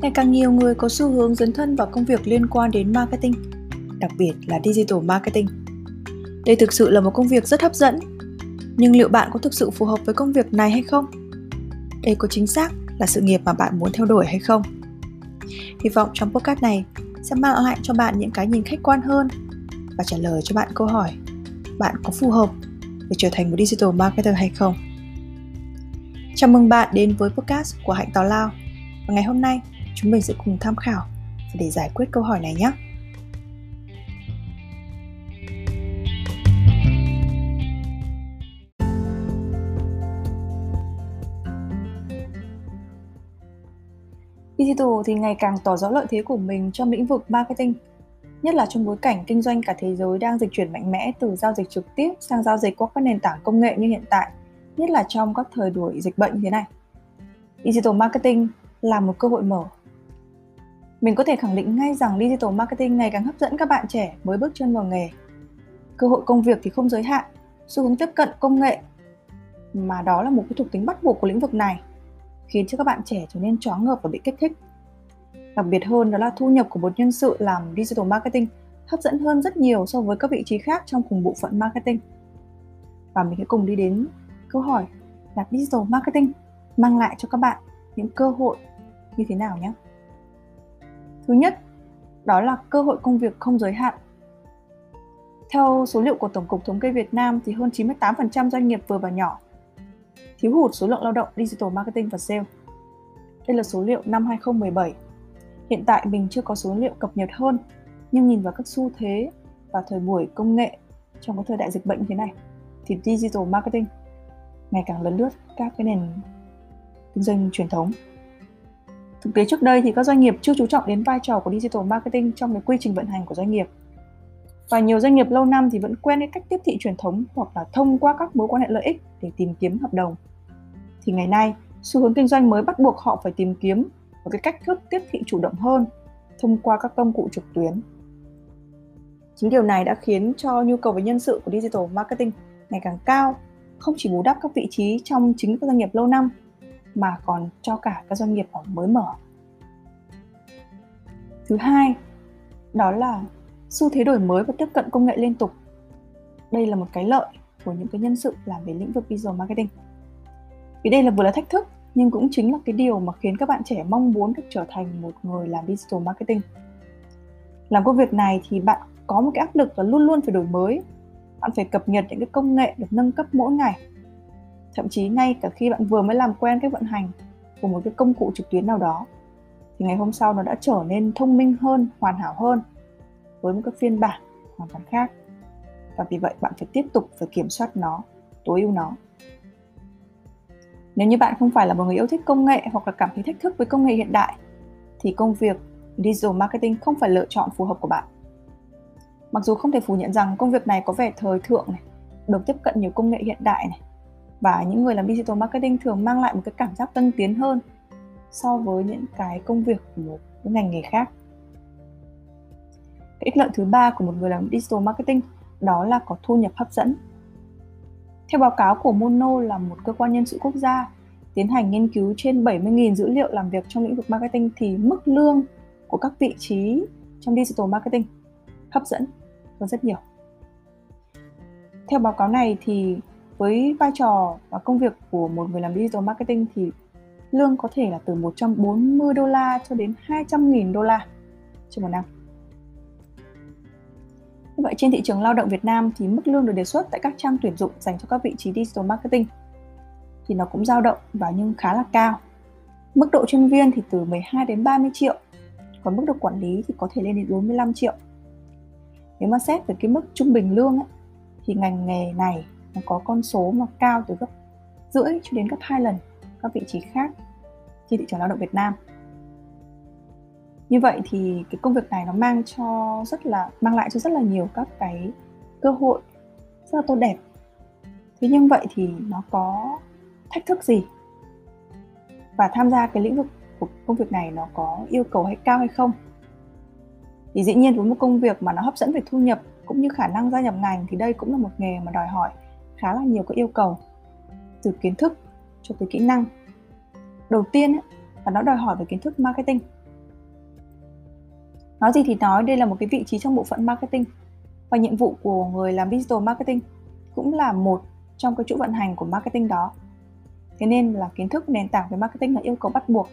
Ngày càng nhiều người có xu hướng dấn thân vào công việc liên quan đến marketing, đặc biệt là digital marketing. Đây thực sự là một công việc rất hấp dẫn, nhưng liệu bạn có thực sự phù hợp với công việc này hay không? Đây có chính xác là sự nghiệp mà bạn muốn theo đuổi hay không? Hy vọng trong podcast này sẽ mang lại cho bạn những cái nhìn khách quan hơn và trả lời cho bạn câu hỏi bạn có phù hợp để trở thành một digital marketer hay không. Chào mừng bạn đến với podcast của Hạnh Tào Lao và ngày hôm nay chúng mình sẽ cùng tham khảo và để giải quyết câu hỏi này nhé. Digital thì ngày càng tỏ rõ lợi thế của mình trong lĩnh vực marketing, nhất là trong bối cảnh kinh doanh cả thế giới đang dịch chuyển mạnh mẽ từ giao dịch trực tiếp sang giao dịch qua các nền tảng công nghệ như hiện tại, nhất là trong các thời đuổi dịch bệnh như thế này. Digital marketing là một cơ hội mở. Mình có thể khẳng định ngay rằng digital marketing ngày càng hấp dẫn các bạn trẻ mới bước chân vào nghề. Cơ hội công việc thì không giới hạn, xu hướng tiếp cận công nghệ mà đó là một cái thuộc tính bắt buộc của lĩnh vực này khiến cho các bạn trẻ trở nên choáng ngợp và bị kích thích. Đặc biệt hơn đó là thu nhập của một nhân sự làm digital marketing hấp dẫn hơn rất nhiều so với các vị trí khác trong cùng bộ phận marketing. Và mình sẽ cùng đi đến câu hỏi là digital marketing mang lại cho các bạn những cơ hội như thế nào nhé. Thứ nhất, đó là cơ hội công việc không giới hạn. Theo số liệu của Tổng cục Thống kê Việt Nam thì hơn 98% doanh nghiệp vừa và nhỏ thiếu hụt số lượng lao động digital marketing và sale. Đây là số liệu năm 2017. Hiện tại mình chưa có số liệu cập nhật hơn, nhưng nhìn vào các xu thế và thời buổi công nghệ trong cái thời đại dịch bệnh như thế này thì digital marketing ngày càng lấn lướt các cái nền kinh doanh truyền thống. Thực tế trước đây thì các doanh nghiệp chưa chú trọng đến vai trò của digital marketing trong cái quy trình vận hành của doanh nghiệp. Và nhiều doanh nghiệp lâu năm thì vẫn quen cái cách tiếp thị truyền thống hoặc là thông qua các mối quan hệ lợi ích để tìm kiếm hợp đồng thì ngày nay xu hướng kinh doanh mới bắt buộc họ phải tìm kiếm một cái cách thức tiếp thị chủ động hơn thông qua các công cụ trực tuyến. Chính điều này đã khiến cho nhu cầu về nhân sự của digital marketing ngày càng cao, không chỉ bù đắp các vị trí trong chính các doanh nghiệp lâu năm mà còn cho cả các doanh nghiệp mới mở. Thứ hai, đó là xu thế đổi mới và tiếp cận công nghệ liên tục. Đây là một cái lợi của những cái nhân sự làm về lĩnh vực digital marketing vì đây là vừa là thách thức nhưng cũng chính là cái điều mà khiến các bạn trẻ mong muốn được trở thành một người làm digital marketing làm công việc này thì bạn có một cái áp lực là luôn luôn phải đổi mới bạn phải cập nhật những cái công nghệ được nâng cấp mỗi ngày thậm chí ngay cả khi bạn vừa mới làm quen cái vận hành của một cái công cụ trực tuyến nào đó thì ngày hôm sau nó đã trở nên thông minh hơn hoàn hảo hơn với một cái phiên bản hoàn toàn khác và vì vậy bạn phải tiếp tục phải kiểm soát nó tối ưu nó nếu như bạn không phải là một người yêu thích công nghệ hoặc là cảm thấy thách thức với công nghệ hiện đại, thì công việc digital marketing không phải lựa chọn phù hợp của bạn. Mặc dù không thể phủ nhận rằng công việc này có vẻ thời thượng này, được tiếp cận nhiều công nghệ hiện đại này, và những người làm digital marketing thường mang lại một cái cảm giác tân tiến hơn so với những cái công việc của một cái ngành nghề khác. Cái ích lợi thứ ba của một người làm digital marketing đó là có thu nhập hấp dẫn theo báo cáo của Mono là một cơ quan nhân sự quốc gia tiến hành nghiên cứu trên 70.000 dữ liệu làm việc trong lĩnh vực marketing thì mức lương của các vị trí trong digital marketing hấp dẫn hơn rất nhiều. Theo báo cáo này thì với vai trò và công việc của một người làm digital marketing thì lương có thể là từ 140 đô la cho đến 200.000 đô la trên một năm. Như vậy trên thị trường lao động Việt Nam thì mức lương được đề xuất tại các trang tuyển dụng dành cho các vị trí digital marketing thì nó cũng dao động và nhưng khá là cao. Mức độ chuyên viên thì từ 12 đến 30 triệu, còn mức độ quản lý thì có thể lên đến 45 triệu. Nếu mà xét về cái mức trung bình lương ấy, thì ngành nghề này nó có con số mà cao từ gấp rưỡi cho đến gấp hai lần các vị trí khác trên thị trường lao động Việt Nam. Như vậy thì cái công việc này nó mang cho rất là, mang lại cho rất là nhiều các cái cơ hội rất là tốt đẹp. Thế nhưng vậy thì nó có thách thức gì? Và tham gia cái lĩnh vực của công việc này nó có yêu cầu hay cao hay không? Thì dĩ nhiên với một công việc mà nó hấp dẫn về thu nhập cũng như khả năng gia nhập ngành thì đây cũng là một nghề mà đòi hỏi khá là nhiều các yêu cầu từ kiến thức cho tới kỹ năng đầu tiên ấy, là nó đòi hỏi về kiến thức marketing Nói gì thì nói, đây là một cái vị trí trong bộ phận marketing và nhiệm vụ của người làm digital marketing cũng là một trong cái chuỗi vận hành của marketing đó. Thế nên là kiến thức nền tảng về marketing là yêu cầu bắt buộc.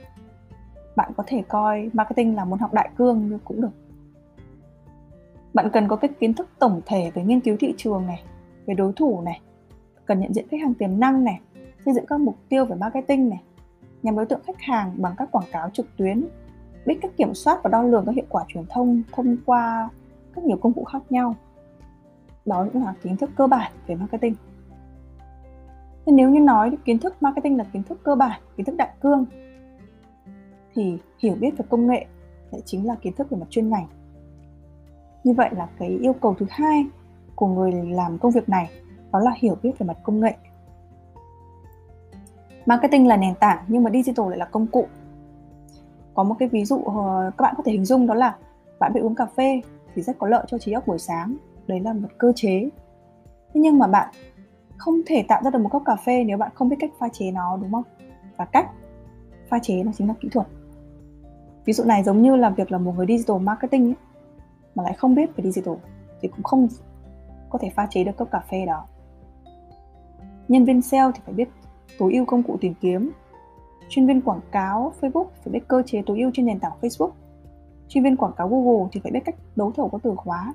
Bạn có thể coi marketing là môn học đại cương nhưng cũng được. Bạn cần có cái kiến thức tổng thể về nghiên cứu thị trường này, về đối thủ này, cần nhận diện khách hàng tiềm năng này, xây dựng các mục tiêu về marketing này, nhằm đối tượng khách hàng bằng các quảng cáo trực tuyến, biết cách kiểm soát và đo lường các hiệu quả truyền thông thông qua các nhiều công cụ khác nhau. Đó cũng là kiến thức cơ bản về marketing. Thế nếu như nói kiến thức marketing là kiến thức cơ bản, kiến thức đại cương thì hiểu biết về công nghệ lại chính là kiến thức về mặt chuyên ngành. Như vậy là cái yêu cầu thứ hai của người làm công việc này đó là hiểu biết về mặt công nghệ. Marketing là nền tảng nhưng mà digital lại là công cụ. Có một cái ví dụ ờ, các bạn có thể hình dung đó là bạn bị uống cà phê thì rất có lợi cho trí óc buổi sáng. Đấy là một cơ chế. Thế nhưng mà bạn không thể tạo ra được một cốc cà phê nếu bạn không biết cách pha chế nó đúng không? Và cách pha chế nó chính là kỹ thuật. Ví dụ này giống như là việc là một người digital marketing ấy, mà lại không biết về digital thì cũng không có thể pha chế được cốc cà phê đó nhân viên sale thì phải biết tối ưu công cụ tìm kiếm. Chuyên viên quảng cáo Facebook phải biết cơ chế tối ưu trên nền tảng Facebook. Chuyên viên quảng cáo Google thì phải biết cách đấu thầu các từ khóa.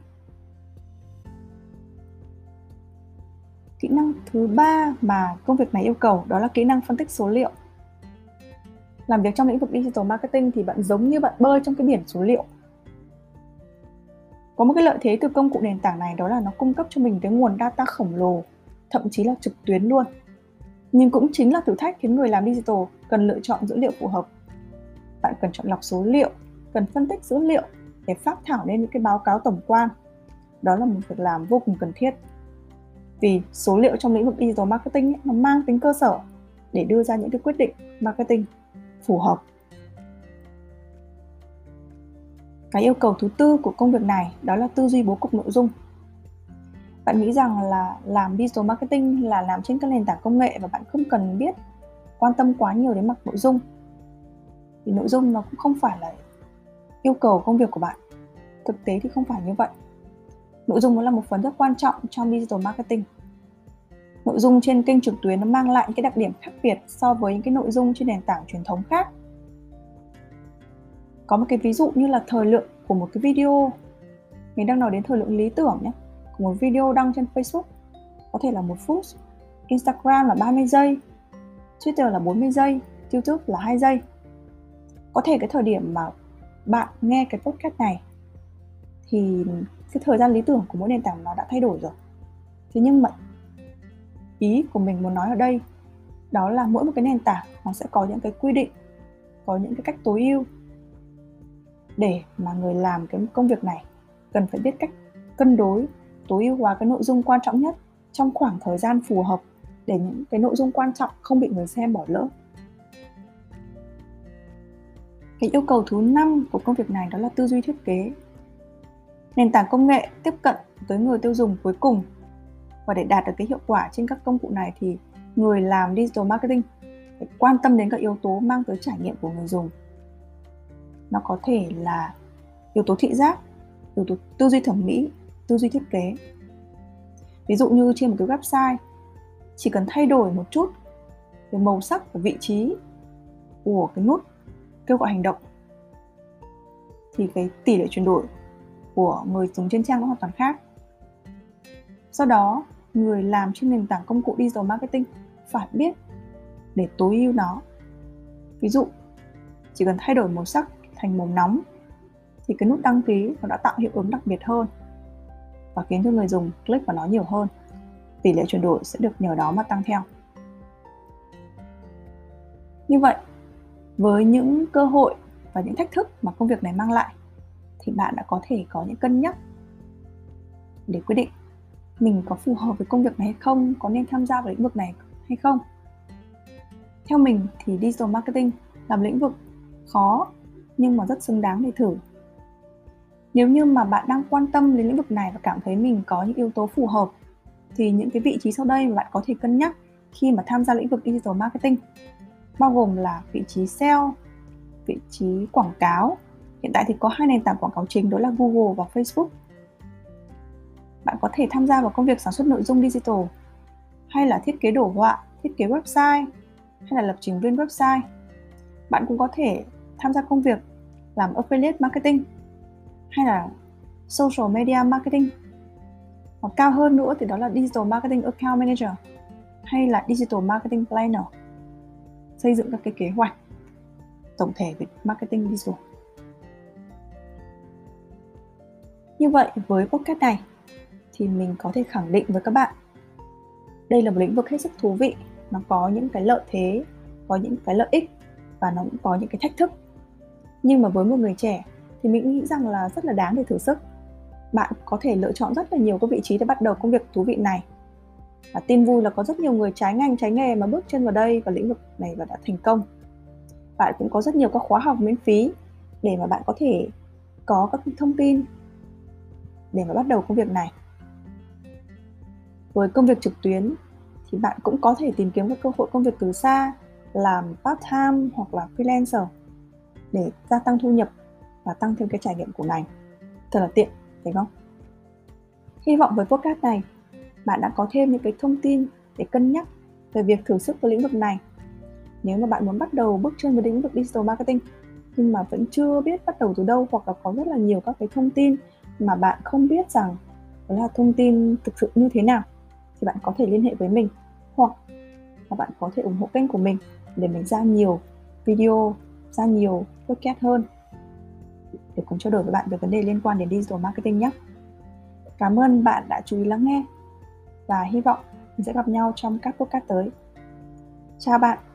Kỹ năng thứ ba mà công việc này yêu cầu đó là kỹ năng phân tích số liệu. Làm việc trong lĩnh vực digital marketing thì bạn giống như bạn bơi trong cái biển số liệu. Có một cái lợi thế từ công cụ nền tảng này đó là nó cung cấp cho mình cái nguồn data khổng lồ thậm chí là trực tuyến luôn. Nhưng cũng chính là thử thách khiến người làm digital cần lựa chọn dữ liệu phù hợp. Bạn cần chọn lọc số liệu cần phân tích dữ liệu để phát thảo nên những cái báo cáo tổng quan. Đó là một việc làm vô cùng cần thiết. Vì số liệu trong lĩnh vực digital marketing ấy, nó mang tính cơ sở để đưa ra những cái quyết định marketing phù hợp. Cái yêu cầu thứ tư của công việc này đó là tư duy bố cục nội dung bạn nghĩ rằng là làm digital marketing là làm trên các nền tảng công nghệ và bạn không cần biết, quan tâm quá nhiều đến mặt nội dung? Thì nội dung nó cũng không phải là yêu cầu công việc của bạn. Thực tế thì không phải như vậy. Nội dung nó là một phần rất quan trọng trong digital marketing. Nội dung trên kênh trực tuyến nó mang lại những cái đặc điểm khác biệt so với những cái nội dung trên nền tảng truyền thống khác. Có một cái ví dụ như là thời lượng của một cái video. Mình đang nói đến thời lượng lý tưởng nhé một video đăng trên Facebook, có thể là một phút. Instagram là 30 giây, Twitter là 40 giây, YouTube là 2 giây. Có thể cái thời điểm mà bạn nghe cái podcast này thì cái thời gian lý tưởng của mỗi nền tảng nó đã thay đổi rồi. Thế nhưng mà ý của mình muốn nói ở đây, đó là mỗi một cái nền tảng nó sẽ có những cái quy định, có những cái cách tối ưu để mà người làm cái công việc này cần phải biết cách cân đối tối ưu hóa cái nội dung quan trọng nhất trong khoảng thời gian phù hợp để những cái nội dung quan trọng không bị người xem bỏ lỡ. Cái yêu cầu thứ năm của công việc này đó là tư duy thiết kế. Nền tảng công nghệ tiếp cận tới người tiêu dùng cuối cùng. Và để đạt được cái hiệu quả trên các công cụ này thì người làm digital marketing phải quan tâm đến các yếu tố mang tới trải nghiệm của người dùng. Nó có thể là yếu tố thị giác, yếu tố tư duy thẩm mỹ tư duy thiết kế. Ví dụ như trên một cái website, chỉ cần thay đổi một chút về màu sắc và vị trí của cái nút kêu gọi hành động, thì cái tỷ lệ chuyển đổi của người dùng trên trang nó hoàn toàn khác. Do đó, người làm trên nền tảng công cụ digital marketing phải biết để tối ưu nó. Ví dụ, chỉ cần thay đổi màu sắc thành màu nóng, thì cái nút đăng ký nó đã tạo hiệu ứng đặc biệt hơn và khiến cho người dùng click vào nó nhiều hơn. Tỷ lệ chuyển đổi sẽ được nhờ đó mà tăng theo. Như vậy, với những cơ hội và những thách thức mà công việc này mang lại, thì bạn đã có thể có những cân nhắc để quyết định mình có phù hợp với công việc này hay không, có nên tham gia vào lĩnh vực này hay không. Theo mình thì digital marketing là một lĩnh vực khó nhưng mà rất xứng đáng để thử nếu như mà bạn đang quan tâm đến lĩnh vực này và cảm thấy mình có những yếu tố phù hợp thì những cái vị trí sau đây mà bạn có thể cân nhắc khi mà tham gia lĩnh vực digital marketing bao gồm là vị trí sale vị trí quảng cáo Hiện tại thì có hai nền tảng quảng cáo chính đó là Google và Facebook. Bạn có thể tham gia vào công việc sản xuất nội dung digital hay là thiết kế đồ họa, thiết kế website hay là lập trình viên website. Bạn cũng có thể tham gia công việc làm affiliate marketing hay là social media marketing. Hoặc cao hơn nữa thì đó là digital marketing account manager hay là digital marketing planner. Xây dựng các cái kế hoạch tổng thể về marketing digital. Như vậy, với podcast này thì mình có thể khẳng định với các bạn, đây là một lĩnh vực hết sức thú vị nó có những cái lợi thế, có những cái lợi ích và nó cũng có những cái thách thức nhưng mà với một người trẻ thì mình nghĩ rằng là rất là đáng để thử sức. Bạn có thể lựa chọn rất là nhiều các vị trí để bắt đầu công việc thú vị này. Và tin vui là có rất nhiều người trái ngành, trái nghề mà bước chân vào đây và lĩnh vực này và đã thành công. Bạn cũng có rất nhiều các khóa học miễn phí để mà bạn có thể có các thông tin để mà bắt đầu công việc này. Với công việc trực tuyến thì bạn cũng có thể tìm kiếm các cơ hội công việc từ xa, làm part time hoặc là freelancer để gia tăng thu nhập và tăng thêm cái trải nghiệm của ngành. Thật là tiện phải không? Hy vọng với podcast này, bạn đã có thêm những cái thông tin để cân nhắc về việc thử sức với lĩnh vực này. Nếu mà bạn muốn bắt đầu bước chân vào lĩnh vực digital marketing, nhưng mà vẫn chưa biết bắt đầu từ đâu hoặc là có rất là nhiều các cái thông tin mà bạn không biết rằng đó là thông tin thực sự như thế nào, thì bạn có thể liên hệ với mình hoặc là bạn có thể ủng hộ kênh của mình để mình ra nhiều video, ra nhiều podcast hơn để cùng trao đổi với bạn về vấn đề liên quan đến digital marketing nhé. Cảm ơn bạn đã chú ý lắng nghe và hy vọng mình sẽ gặp nhau trong các podcast tới. Chào bạn!